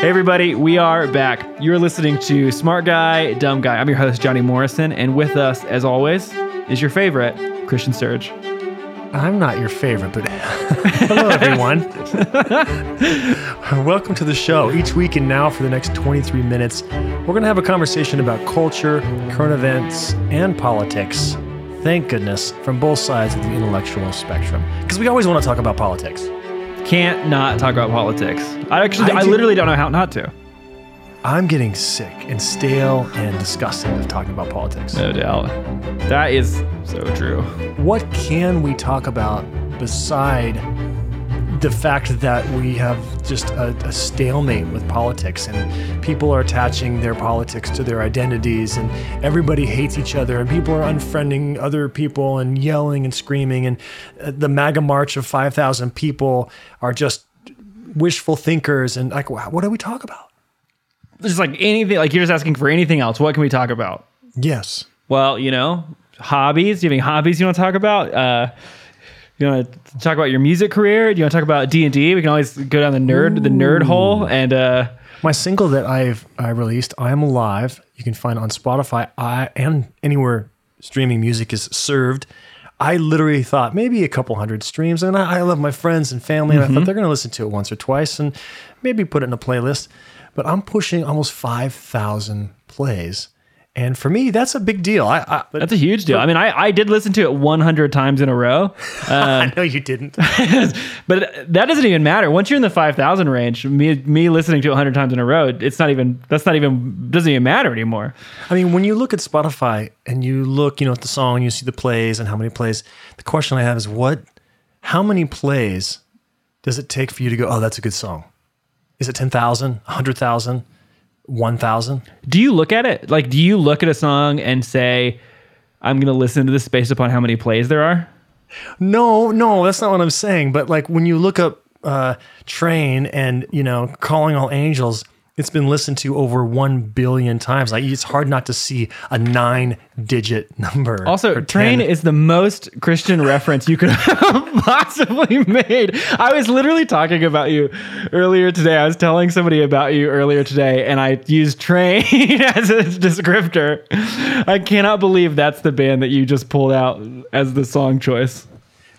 Hey, everybody, we are back. You're listening to Smart Guy, Dumb Guy. I'm your host, Johnny Morrison, and with us, as always, is your favorite, Christian Surge. I'm not your favorite, but hello, everyone. Welcome to the show. Each week and now for the next 23 minutes, we're going to have a conversation about culture, current events, and politics. Thank goodness from both sides of the intellectual spectrum. Because we always want to talk about politics. Can't not talk about politics. I actually, I, I do- literally don't know how not to. I'm getting sick and stale and disgusted of talking about politics. No doubt. That is so true. What can we talk about beside the fact that we have just a, a stalemate with politics and people are attaching their politics to their identities and everybody hates each other and people are unfriending other people and yelling and screaming and uh, the MAGA march of 5,000 people are just wishful thinkers and like wha- what do we talk about? Just like anything, like you're just asking for anything else. What can we talk about? Yes. Well, you know, hobbies. Do you have any hobbies you want to talk about? Uh, you want to talk about your music career? Do you want to talk about D and D? We can always go down the nerd, the nerd hole, and uh, My single that I've I released, I Am Alive, you can find on Spotify I, and anywhere streaming music is served. I literally thought maybe a couple hundred streams, and I, I love my friends and family, and I thought they're going to listen to it once or twice and maybe put it in a playlist. But I'm pushing almost 5,000 plays. And for me, that's a big deal. I, I, that's a huge deal. I mean, I, I did listen to it 100 times in a row, I um, know you didn't. but that doesn't even matter. Once you're in the 5,000 range, me me listening to it 100 times in a row, it's not even that's not even doesn't even matter anymore. I mean, when you look at Spotify and you look, you know, at the song, you see the plays and how many plays. The question I have is what, how many plays does it take for you to go, oh, that's a good song? Is it 10,000, 100,000, 1,000? Do you look at it like? Do you look at a song and say, "I'm going to listen to this based upon how many plays there are"? No, no, that's not what I'm saying. But like when you look up uh, Train and, you know, Calling All Angels, it's been listened to over 1 billion times. Like it's hard not to see a nine digit number. Also, Train 10. is the most Christian reference you could have possibly made. I was literally talking about you earlier today. I was telling somebody about you earlier today, and I used Train as a descriptor. I cannot believe that's the band that you just pulled out as the song choice.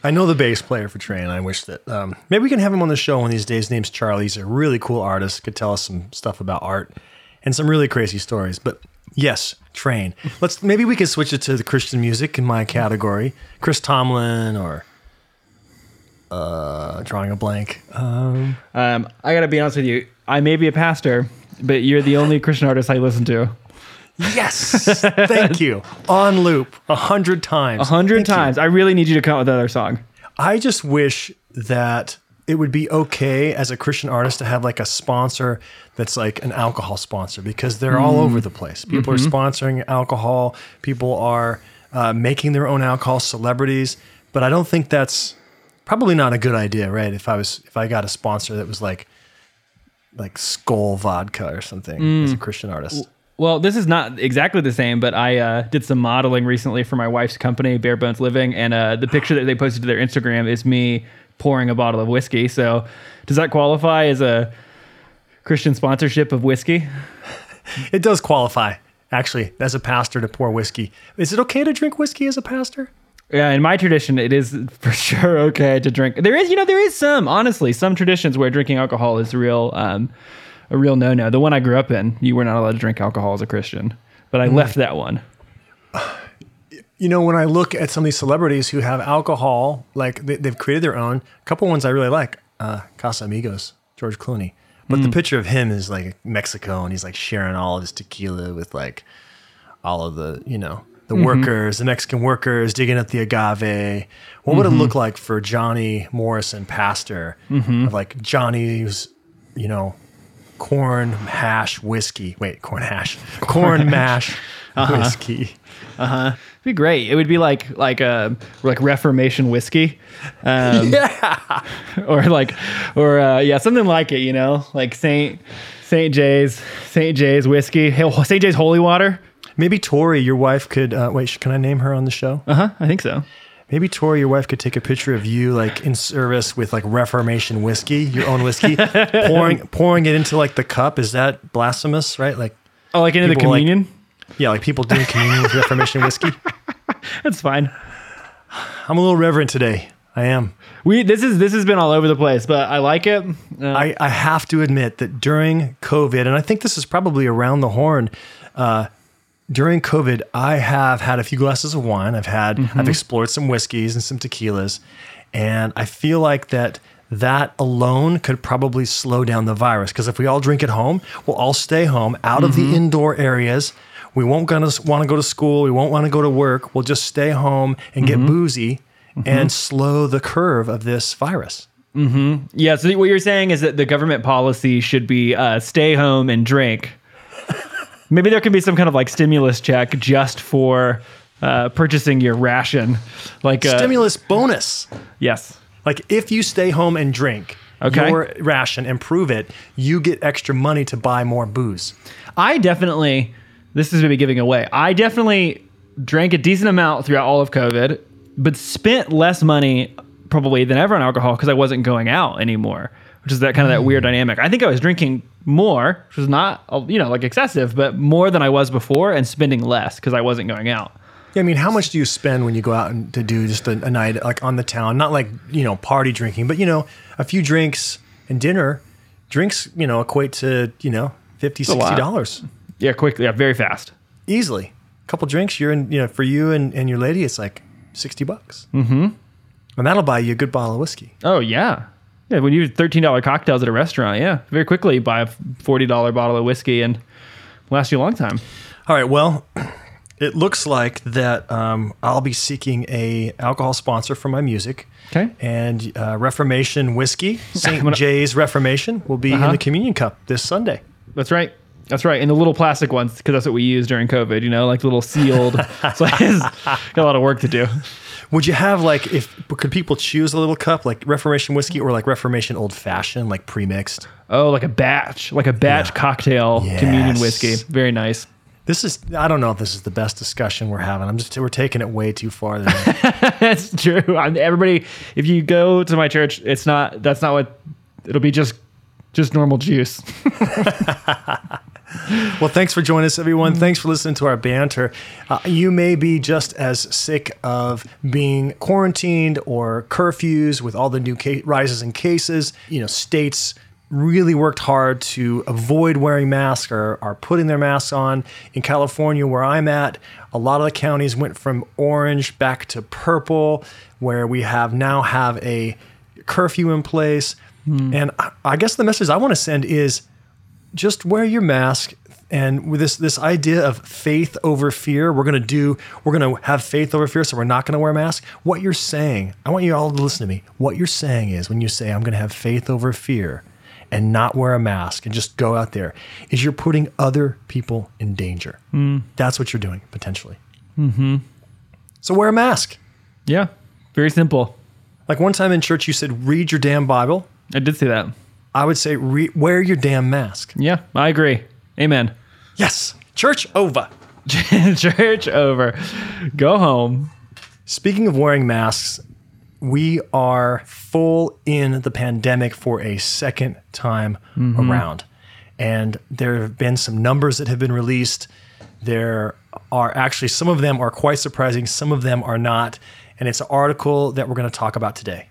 I know the bass player for Train. I wish that um, maybe we can have him on the show one of these days. His name's Charlie. He's a really cool artist. Could tell us some stuff about art and some really crazy stories. But yes, Train. Let's maybe we can switch it to the Christian music in my category. Chris Tomlin or uh, drawing a blank. Um, Um, I got to be honest with you. I may be a pastor, but you're the only Christian artist I listen to. Yes, thank you. On loop a hundred times. A hundred Thank you. times. I really need you to come up with another song. I just wish that it would be okay as a Christian artist to have like a sponsor that's like an alcohol sponsor because they're all mm. over the place. People are mm-hmm. sponsoring alcohol, people are uh, making their own alcohol celebrities, but I don't think that's probably not a good idea, right? If I was if I got a sponsor that was like like Skull Vodka or something as a mm. Christian artist. Well, this is not exactly the same, but I uh, did some modeling recently for my wife's company, Bare Bones Living, and uh, the picture that they posted to their Instagram is me pouring a bottle of whiskey. So, does that qualify as a Christian sponsorship of whiskey? It does qualify actually as a pastor to pour whiskey. Is it okay to drink whiskey as a pastor? Yeah, in my tradition, it is for sure okay to drink. There is, you know, there is some, honestly, some traditions where drinking alcohol is real, um, a real no-no. The one I grew up in, you were not allowed to drink alcohol as a Christian, but I mm-hmm. left that one. you know, when I look at some of these celebrities who have alcohol, like they, they've created their own. A couple ones I really like, uh, Casamigos, George Clooney. But the mm. picture of him is like Mexico, and he's like sharing all of his tequila with like all of the, you know, the mm-hmm. workers, the Mexican workers digging up the agave. What would it mm-hmm. look like for Johnny Morrison, pastor, of like Johnny's, you know, corn hash whiskey? Wait, corn hash, corn mash whiskey. Uh huh. It'd be great. It would be like like a like Reformation whiskey, um, Yeah. or like or uh, yeah, something like it. You know, like Saint Saint Jay's Saint Jay's whiskey, Saint Jay's holy water. Maybe Tori, your wife, could uh, wait. Can I name her on the show? Uh huh. I think so. Maybe Tori, your wife, could take a picture of you like in service with like Reformation whiskey, your own whiskey, pouring pouring it into like the cup. Is that blasphemous? Right? Like, Oh, like into the People like- communion? yeah, like people doing communion with Reformation whiskey. That's fine. I'm a little reverent today. I am. We this is this has been all over the place, but I like it. Uh, I, I have to admit that during COVID, and I think this is probably around the horn, uh, during COVID, I have had a few glasses of wine. I've had, I've mm-hmm. explored some whiskeys and some tequilas, and I feel like that that alone could probably slow down the virus. Because if we all drink at home, we'll all stay home, out of the mm-hmm. indoor areas. We won't gonna want to go to school. We won't want to go to work. We'll just stay home and get mm-hmm. boozy and slow the curve of this virus. yeah, so what you're saying is that the government policy should be uh, stay home and drink. Maybe there could be some kind of like stimulus check just for uh, purchasing your ration. Like uh, Stimulus bonus. yes. Like if you stay home and drink Okay. your ration and prove it, you get extra money to buy more booze. I definitely, this is gonna be giving away. I definitely drank a decent amount throughout all of COVID, but spent less money probably than ever on alcohol because I wasn't going out anymore, which is that kind of that weird dynamic. I think I was drinking more, which was not, you know, like excessive, but more than I was before and spending less because I wasn't going out. Yeah, I mean, how much do you spend when you go out and to do just a, a night like on the town? Not like you know party drinking, but you know a few drinks and dinner. Drinks, you know, equate to you know 50 a 60 lot. dollars Yeah, quickly, yeah, very fast. easily. A couple drinks, you're in. You know, for you and, and your lady, it's like sixty bucks. Mm-hmm. And that'll buy you a good bottle of whiskey. Oh, yeah. Yeah, when you do $13 cocktails at a restaurant, yeah, very quickly buy a $40 bottle of whiskey and last you a long time. All right. Well, it looks like that um, I'll be seeking a alcohol sponsor for my music. Okay. And uh, Reformation whiskey, St. Jay's Reformation, will be Uh-huh. in the Communion Cup this Sunday. That's right. That's right. And the little plastic ones, because that's what we use during COVID, you know, like the little sealed. so it's got a lot of work to do. Would you have like if could people choose a little cup like Reformation whiskey or like Reformation old fashioned, like pre-mixed? Oh, like a batch, like a batch cocktail communion whiskey. Very nice. This is I don't know if this is the best discussion we're having. I'm just we're taking it way too far. That's true. I'm, everybody, if you go to my church, it's not, that's not what, it'll be just, just normal juice. Well, thanks for joining us, everyone. Thanks for listening to our banter. Uh, you may be just as sick of being quarantined or curfews with all the new ca- rises in cases. You know, states really worked hard to avoid wearing masks or are putting their masks on. In California, where I'm at, a lot of the counties went from orange back to purple, where we have now have a curfew in place. And I- I guess the message I want to send is just wear your mask and with this this idea of faith over fear we're going to do we're going to have faith over fear so we're not going to wear a mask what you're saying i want you all to listen to me what you're saying is when you say i'm going to have faith over fear and not wear a mask and just go out there is you're putting other people in danger that's what you're doing potentially mm-hmm. so wear a mask Yeah. Very simple. like one time in church you said read your damn bible I did see that. I would say re- wear your damn mask Yeah, I agree. Amen. yes church over Church over. Go home. Speaking of wearing masks, we are full in the pandemic for a second time mm-hmm. around. And there have been some numbers that have been released. There are actually some of them are quite surprising, some of them are not. And it's an article that we're going to talk about today.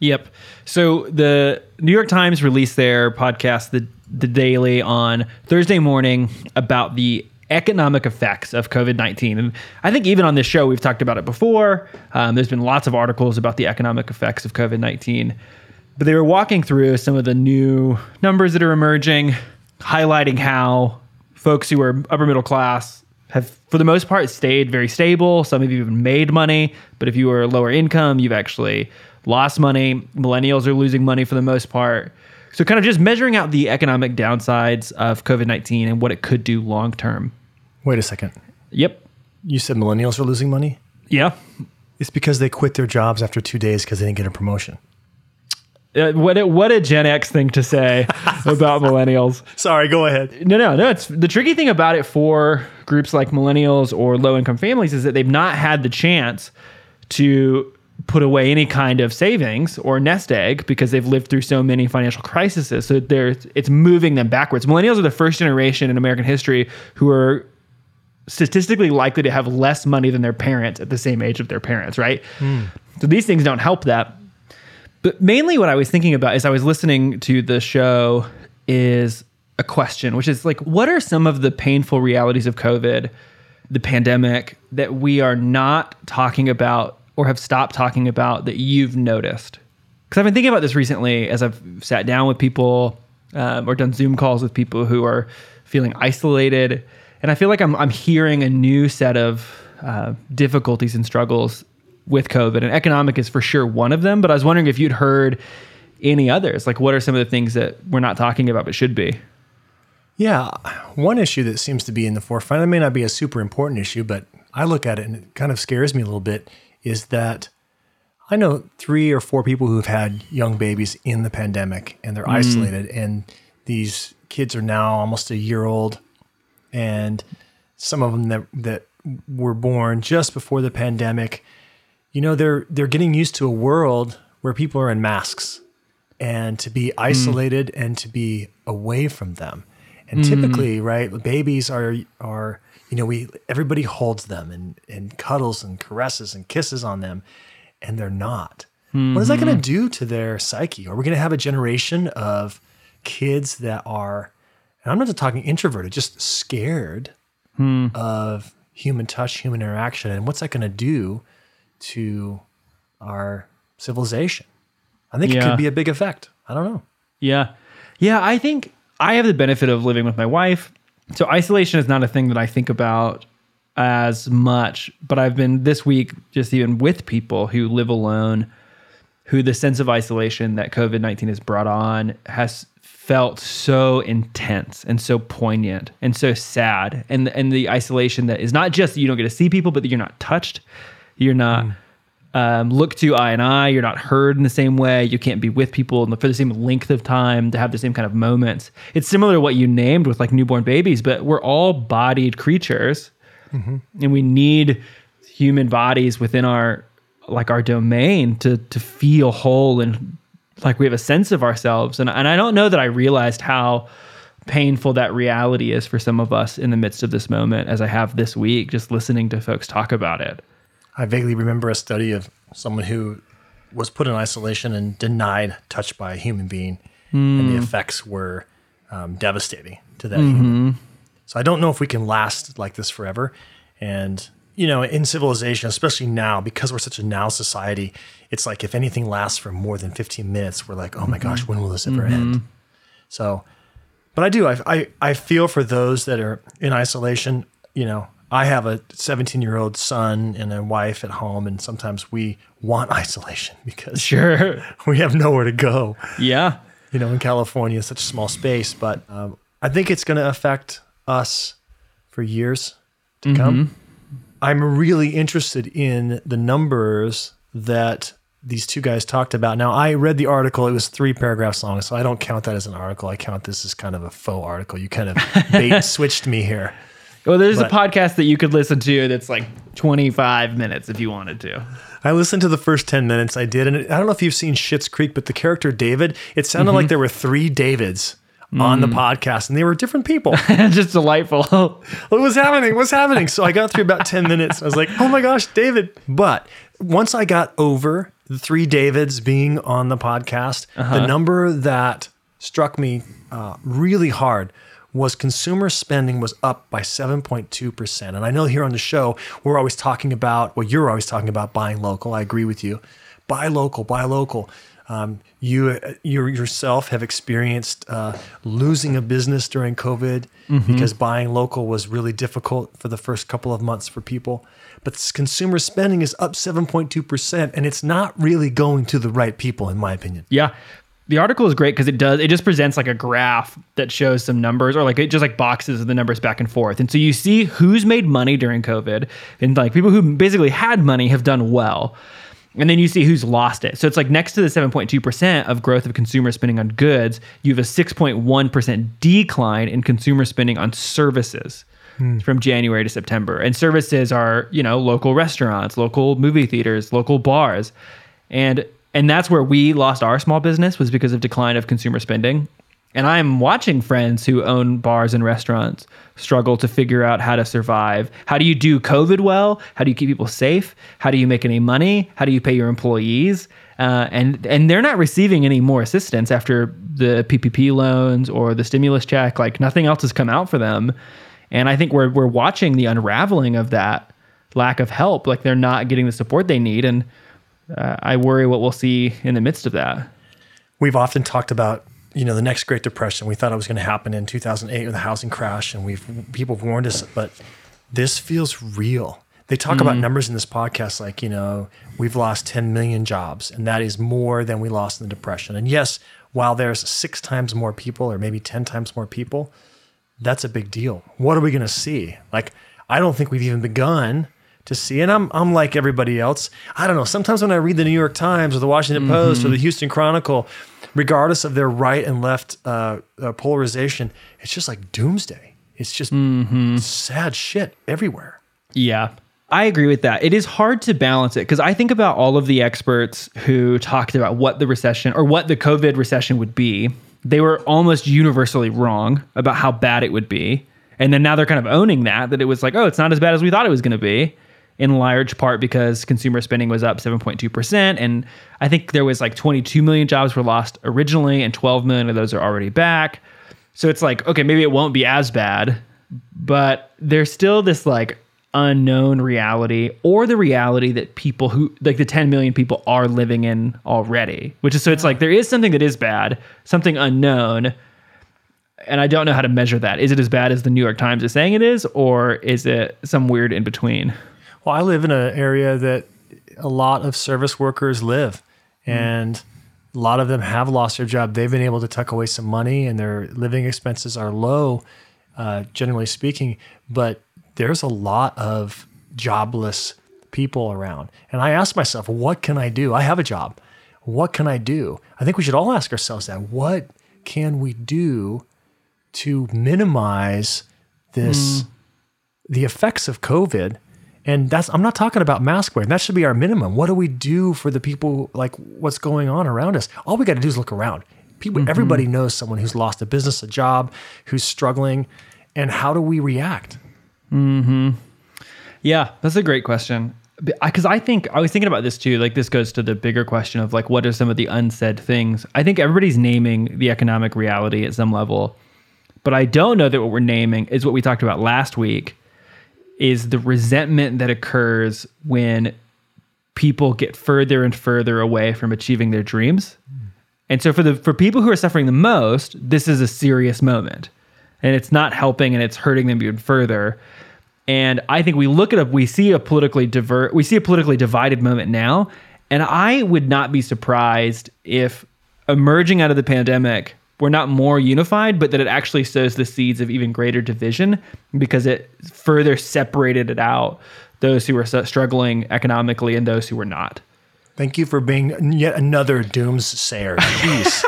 Yep. So the New York Times released their podcast, the the Daily, on Thursday morning about the economic effects of COVID nineteen, and I think even on this show we've talked about it before. Um, there's been lots of articles about the economic effects of COVID nineteen, but they were walking through some of the new numbers that are emerging, highlighting how folks who are upper middle class have, for the most part, stayed very stable. Some of you even made money, but if you are lower income, you've actually lost money. Millennials are losing money for the most part. So, kind of just measuring out the economic downsides of COVID 19 and what it could do long term. Wait a second. Yep. You said millennials are losing money? Yeah. It's because they quit their jobs after two days because they didn't get a promotion. Uh, what, a, what a Gen X thing to say about millennials. Sorry, go ahead. No, no, no. It's the tricky thing about it for groups like millennials or low income families is that they've not had the chance to put away any kind of savings or nest egg because they've lived through so many financial crises. So they're, it's moving them backwards. Millennials are the first generation in American history who are statistically likely to have less money than their parents at the same age of their parents, right? Hmm. So these things don't help that. But mainly what I was thinking about as I was listening to the show is a question, which is like, what are some of the painful realities of COVID, the pandemic, that we are not talking about or have stopped talking about that you've noticed? Because I've been thinking about this recently as I've sat down with people um, or done Zoom calls with people who are feeling isolated. And I feel like I'm, I'm hearing a new set of uh, difficulties and struggles with COVID. And economic is for sure one of them. But I was wondering if you'd heard any others. Like, what are some of the things that we're not talking about but should be? Yeah, one issue that seems to be in the forefront, it may not be a super important issue, but I look at it and it kind of scares me a little bit, is that I know three or four people who've had young babies in the pandemic and they're mm. isolated, and these kids are now almost a year old, and some of them that that were born just before the pandemic, you know, they're they're getting used to a world where people are in masks, and to be mm. isolated and to be away from them. And typically, mm. right, babies are are you know we everybody holds them and and cuddles and caresses and kisses on them, and they're not. What is that going to mm-hmm. do to their psyche? Are we going to have a generation of kids that are, and I'm not just talking introverted, just scared hmm. of human touch, human interaction, and what's that going to do to our civilization? I think it could be a big effect. I don't know. Yeah. Yeah, I think I have the benefit of living with my wife. So isolation is not a thing that I think about as much, but I've been this week just even with people who live alone who the sense of isolation that COVID-19 has brought on has felt so intense and so poignant and so sad and and the isolation that is not just that you don't get to see people but that you're not touched you're not mm. Um, looked to eye and eye. You're not heard in the same way. You can't be with people for the same length of time to have the same kind of moments. It's similar to what you named with like newborn babies, but we're all bodied creatures, and we need human bodies within our like our domain to to feel whole and like we have a sense of ourselves. And and I don't know that I realized how painful that reality is for some of us in the midst of this moment as I have this week just listening to folks talk about it. I vaguely remember a study of someone who was put in isolation and denied touch by a human being, and the hmm. effects were um, devastating to that human. Mm-hmm. So I don't know if we can last like this forever. And you know, in civilization, especially now, because we're such a now society, it's like if anything lasts for more than 15 minutes, we're like, oh my gosh, mm-hmm. when will this ever mm-hmm. end? So, but I do. I, I I feel for those that are in isolation. You know, I have a 17 year old son and a wife at home, and sometimes we want isolation because Sure. we have nowhere to go. Yeah. You know, in California, it's such a small space, but um, I think it's going to affect us for years to come. I'm really interested in the numbers that these two guys talked about. Now, I read the article, it was three paragraphs long, so I don't count that as an article. I count this as kind of a faux article. You kind of bait switched me here. Well, there's But- a podcast that you could listen to that's like 25 minutes if you wanted to. I listened to the first 10 minutes I did, and I don't know if you've seen Schitt's Creek, but the character David, it sounded like mm-hmm. there were three Davids on the mm. podcast, and they were different people. just delightful. what was happening? What's happening? So I got through about 10 minutes. I was like, oh my gosh, David. But once I got over the three Davids being on the podcast, the uh-huh. number that struck me uh, really hard was consumer spending was up by 7.2%. And I know here on the show, we're always talking about, well, you're always talking about buying local. I agree with you. Buy local, buy local. Um, you, you yourself have experienced uh, losing a business during COVID because buying local was really difficult for the first couple of months for people. But consumer spending is up 7.2%, and it's not really going to the right people, in my opinion. yeah. The article is great because it does, it just presents like a graph that shows some numbers or like it just like boxes of the numbers back and forth. And so you see who's made money during COVID and like people who basically had money have done well. And then you see who's lost it. So it's like next to the 7.2% of growth of consumer spending on goods, you have a 6.1% decline in consumer spending on services. Hmm. from January to September. And services are, you know, local restaurants, local movie theaters, local bars. And and that's where we lost our small business was because of decline of consumer spending. And I'm watching friends who own bars and restaurants struggle to figure out how to survive. How do you do COVID well? How do you keep people safe? How do you make any money? How do you pay your employees? Uh, and and they're not receiving any more assistance after the PPP loans or the stimulus check. Like nothing else has come out for them. And I think we're we're watching the unraveling of that lack of help. Like they're not getting the support they need, and uh, I worry what we'll see in the midst of that. We've often talked about you know the next Great Depression. We thought it was going to happen in 2008 with the housing crash, and we've people have warned us, but this feels real. They talk about numbers in this podcast, like you know we've lost 10 million jobs, and that is more than we lost in the Depression. And yes, while there's six times more people, or maybe 10 times more people, that's a big deal. What are we going to see? Like I don't think we've even begun to see. And I'm I'm like everybody else. I don't know. Sometimes when I read the New York Times or the Washington Post or the Houston Chronicle, regardless of their right and left uh, uh, polarization, it's just like doomsday. It's just sad shit everywhere. Yeah. I agree with that. It is hard to balance it because I think about all of the experts who talked about what the recession or what the COVID recession would be. They were almost universally wrong about how bad it would be. And then now they're kind of owning that, that it was like, oh, it's not as bad as we thought it was going to be, in large part because consumer spending was up 7.2%. And I think there was like 22 million jobs were lost originally, and 12 million of those are already back. So it's like, okay, maybe it won't be as bad, but there's still this like unknown reality or the reality that people who like the 10 million people are living in already, which is so it's like there is something that is bad, something unknown. And I don't know how to measure that. Is it as bad as the New York Times is saying it is, or is it some weird in between? Well, I live in an area that a lot of service workers live, and a lot of them have lost their job. They've been able to tuck away some money, and their living expenses are low, uh, generally speaking. But there's a lot of jobless people around, and I ask myself, what can I do? I have a job. What can I do? I think we should all ask ourselves that. What can we do to minimize this the effects of COVID? And that's I'm not talking about mask wearing. That should be our minimum. What do we do for the people like what's going on around us? All we got to do is look around. People everybody knows someone who's lost a business, a job, who's struggling, and how do we react? Mhm. Yeah, that's a great question. Because I think I was thinking about this too. Like, this goes to the bigger question of like, what are some of the unsaid things? I think everybody's naming the economic reality at some level, but I don't know that what we're naming is what we talked about last week is the resentment that occurs when people get further and further away from achieving their dreams. And so for the for people who are suffering the most, this is a serious moment. And it's not helping and it's hurting them even further. And I think we look at a we see a politically divert we see a politically divided moment now. And I would not be surprised if emerging out of the pandemic we're not more unified, but that it actually sows the seeds of even greater division because it further separated it out those who were struggling economically and those who were not. Thank you for being yet another doomsayer. Jeez.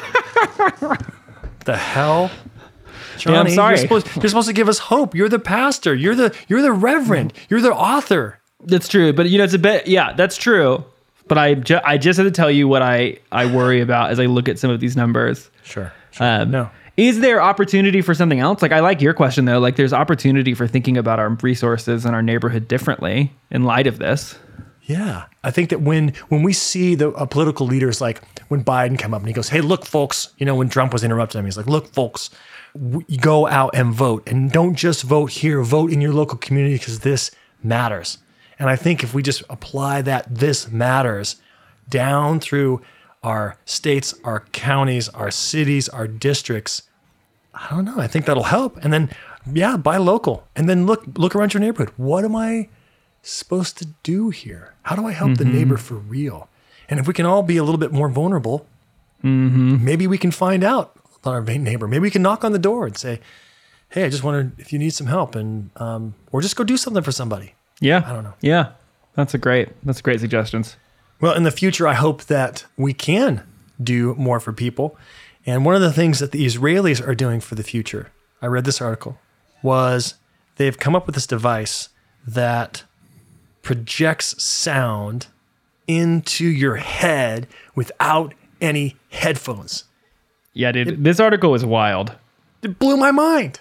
the hell? Johnny, sorry. You're supposed, you're supposed to give us hope. You're the pastor. You're the you're the reverend. You're the author. That's true, but you know it's a bit yeah, that's true. But I ju- I just had to tell you what I I worry about as I look at some of these numbers. Sure. Um, No. Is there opportunity for something else? Like I like your question though. Like there's opportunity for thinking about our resources and our neighborhood differently in light of this. Yeah, I think that when when we see the uh, political leaders like when Biden come up and he goes, "Hey, look, folks," you know, when Trump was interrupting him, he's like, "Look, folks, w- go out and vote, and don't just vote here. Vote in your local community because this matters." And I think if we just apply that "this matters" down through our states, our counties, our cities, our districts, I don't know. I think that'll help. And then, yeah, buy local, and then look look around your neighborhood. What am I supposed to do here? How do I help the neighbor for real? And if we can all be a little bit more vulnerable, maybe we can find out about our neighbor. Maybe we can knock on the door and say, "Hey, I just wondered if you need some help," and um, or just go do something for somebody. Yeah. I don't know. Yeah. That's a great that's great suggestions. Well, in the future, I hope that we can do more for people. And one of the things that the Israelis are doing for the future, I read this article, was they've come up with this device that projects sound into your head without any headphones. Yeah, dude. this article is wild. It blew my mind.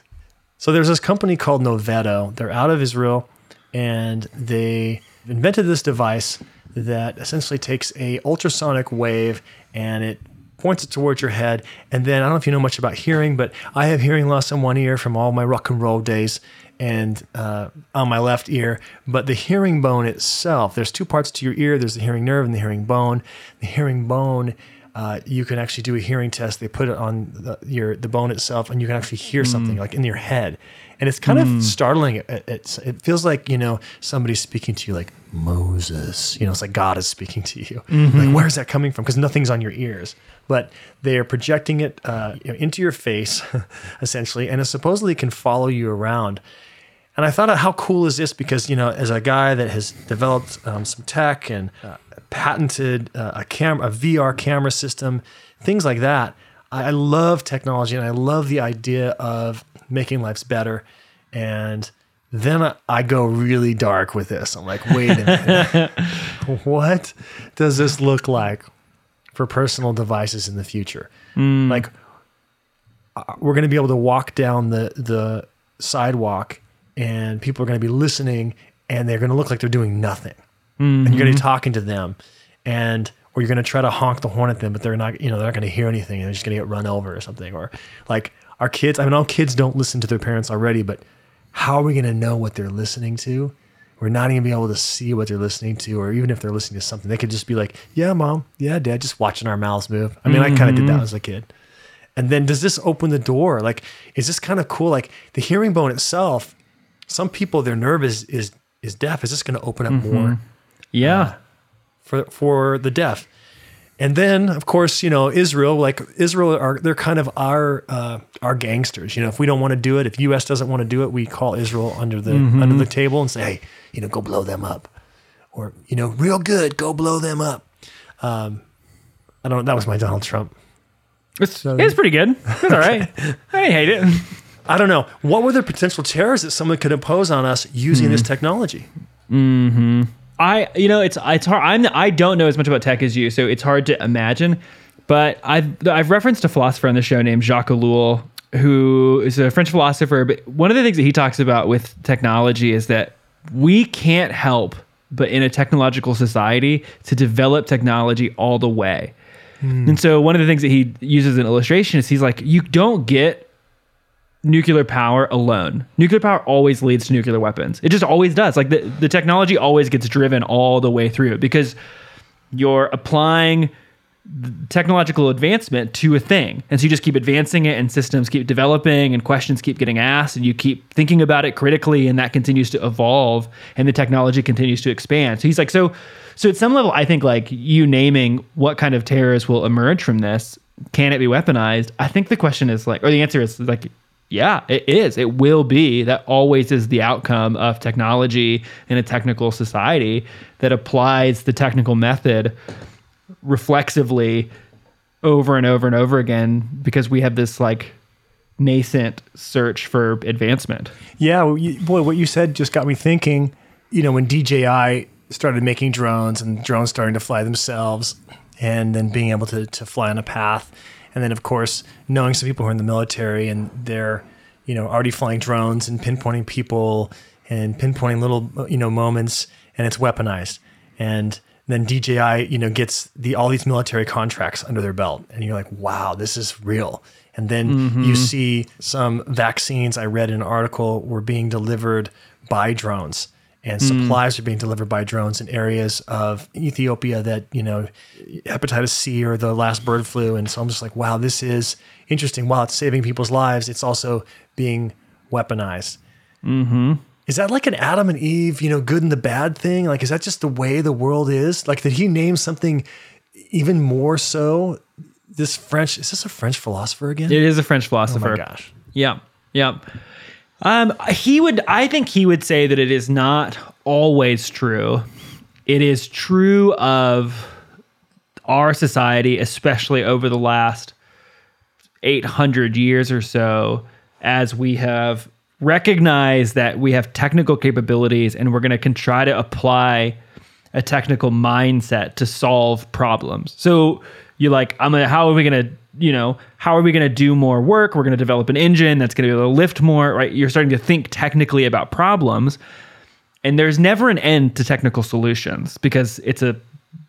So there's this company called Noveto. They're out of Israel and they invented this device that essentially takes a ultrasonic wave and it points it towards your head. And then I don't know if you know much about hearing, but I have hearing loss in one ear from all my rock and roll days and uh, on my left ear. But the hearing bone itself, there's two parts to your ear. There's the hearing nerve and the hearing bone. The hearing bone, uh, you can actually do a hearing test. They put it on the, your the bone itself, and you can actually hear something like in your head. And it's kind of startling. It, it's, it feels like you know somebody's speaking to you, like Moses. You know, it's like God is speaking to you. Like where's that coming from? Because nothing's on your ears but they are projecting it uh, you know, into your face, essentially, and it supposedly can follow you around. And I thought, how cool is this? Because you know, as a guy that has developed um, some tech and uh, patented uh, a camera, a VR camera system, things like that, I, I love technology and I love the idea of making lives better. And then I, I go really dark with this. I'm like, wait a minute, what does this look like? for personal devices in the future. Like uh, we're going to be able to walk down the the sidewalk and people are going to be listening and they're going to look like they're doing nothing. And you're going to be mm-hmm. talking to them and or you're going to try to honk the horn at them but they're not you know they're not going to hear anything and they're just going to get run over or something or like our kids I mean all kids don't listen to their parents already but how are we going to know what they're listening to? We're not even be able to see what they're listening to, or even if they're listening to something, they could just be like, "Yeah, mom, yeah, dad," just watching our mouths move. I mean, I kind of did that mm-hmm. as a kid. And then does this open the door? Like, is this kind of cool? Like the hearing bone itself, some people their nerve is is is deaf. Is this going to open up mm-hmm. more Yeah. for for the deaf? And then, of course, you know Israel. Like Israel are they're kind of our uh, our gangsters. You know, if we don't want to do it, if U.S. doesn't want to do it, we call Israel under the under the table and say, hey, you know, go blow them up, or you know, real good, go blow them up. Um, I don't. That was my Donald Trump. It's, it's pretty good. It's all right. I hate it. I don't know. What were the potential terrors that someone could impose on us using this technology? I you know it's it's hard. I'm I don't know as much about tech as you, so it's hard to imagine. But I've I've referenced a philosopher on the show named Jacques Ellul, who is a French philosopher. But one of the things that he talks about with technology is that we can't help but in a technological society to develop technology all the way. Hmm. And so one of the things that he uses as an illustration is he's like, you don't get nuclear power alone. Nuclear power always leads to nuclear weapons. It just always does. Like the, the technology always gets driven all the way through because you're applying technological advancement to a thing. And so you just keep advancing it and systems keep developing and questions keep getting asked and you keep thinking about it critically and that continues to evolve and the technology continues to expand. So he's like, so so at some level, I think like you naming what kind of terrorists will emerge from this, can it be weaponized? I think the question is like, or the answer is like, yeah, it is. It will be. That always is the outcome of technology in a technical society that applies the technical method reflexively over and over and over again because we have this like nascent search for advancement. Yeah, well, you, boy, what you said just got me thinking. You know, when DJI started making drones and drones starting to fly themselves, and then being able to to fly on a path, and then of course knowing some people who are in the military and they're you know already flying drones and pinpointing people and pinpointing little you know moments, and it's weaponized, and then DJI you know gets the all these military contracts under their belt, and you're like, wow, this is real. And then you mm-hmm. see some vaccines I read in an article were being delivered by drones and supplies are being delivered by drones in areas of Ethiopia that, you know, hepatitis C or the last bird flu. And so I'm just like, wow, this is interesting. While it's saving people's lives, it's also being weaponized. Mm-hmm. Is that like an Adam and Eve, you know, good and the bad thing? Like, is that just the way the world is? Like, did he name something even more so? This French, is this a French philosopher again? It is a French philosopher. oh my gosh. Yeah. Yeah. Um, he would, I think he would say that it is not always true. It is true of our society, especially over the last 800 years or so, as we have recognized that we have technical capabilities and we're going to try to apply a technical mindset to solve problems. So you're like, I'm gonna, how are we gonna, you know, how are we gonna do more work? We're gonna develop an engine that's gonna be able to lift more, right? You're starting to think technically about problems. And there's never an end to technical solutions because it's a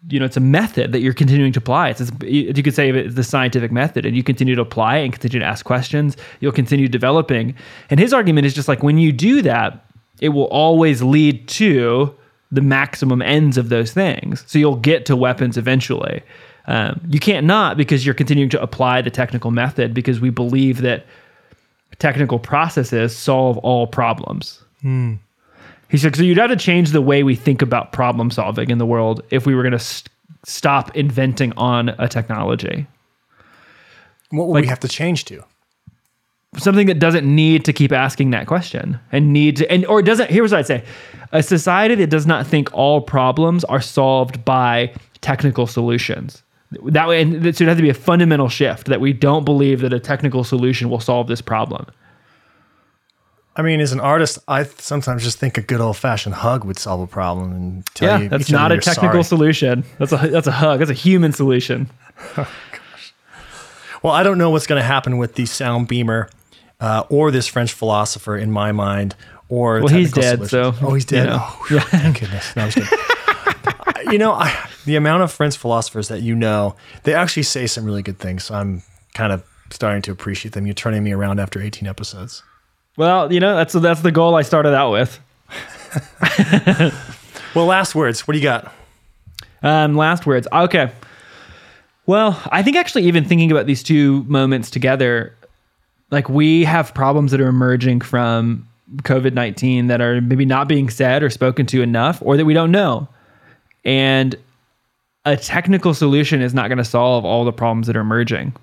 you know it's a method that you're continuing to apply it's, you could say it's the scientific method and you continue to apply and continue to ask questions you'll continue developing and his argument is just like when you do that it will always lead to the maximum ends of those things so you'll get to weapons eventually um, you can't not because you're continuing to apply the technical method because we believe that technical processes solve all problems Hmm. he said, so you'd have to change the way we think about problem solving in the world if we were going to st- stop inventing on a technology. What would Like- we have to change to? Something that doesn't need to keep asking that question and need to, and or doesn't, here's what I'd say a society that does not think all problems are solved by technical solutions. That way, and it should have to be a fundamental shift that we don't believe that a technical solution will solve this problem. I mean, as an artist, I sometimes just think a good old fashioned hug would solve a problem and tell Yeah, you that's not a technical sorry. solution. That's a that's a hug. That's a human solution. Well, I don't know what's going to happen with the sound beamer uh, or this French philosopher in my mind. Or Well, he's dead, solutions. so, oh, he's you dead. know. Oh, whew, thank goodness. No, I'm just kidding. you know, I, the amount of French philosophers that you know, they actually say some really good things. So I'm kind of starting to appreciate them. You're turning me around after 18 episodes. Well, you know, that's that's the goal I started out with. Well, last words. What do you got? Um, last words. Okay. Well, I think actually, even thinking about these two moments together, like we have problems that are emerging from COVID 19 that are maybe not being said or spoken to enough or that we don't know. And a technical solution is not going to solve all the problems that are emerging.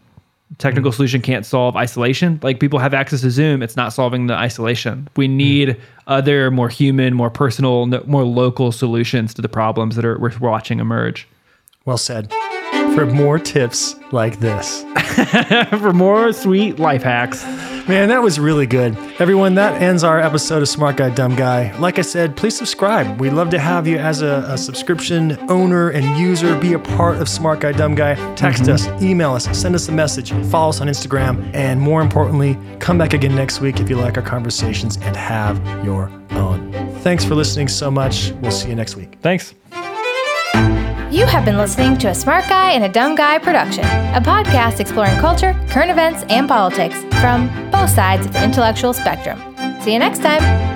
Technical mm. solution can't solve isolation. Like people have access to Zoom, it's not solving the isolation. We mm. need other, more human, more personal, no- more local solutions to the problems that are we're watching emerge. Well said. For more tips like this. For more sweet life hacks, Man, that was really good. Everyone, that ends our episode of Smart Guy, Dumb Guy. Like I said, please subscribe. We'd love to have you as a, a subscription owner and user. Be a part of Smart Guy, Dumb Guy. Text mm-hmm. us, email us, send us a message, follow us on Instagram, and more importantly, come back again next week if you like our conversations and have your own. Thanks for listening so much. We'll see you next week. thanks. You have been listening to a Smart Guy and a Dumb Guy production, a podcast exploring culture, current events, and politics from both sides of the intellectual spectrum. See you next time.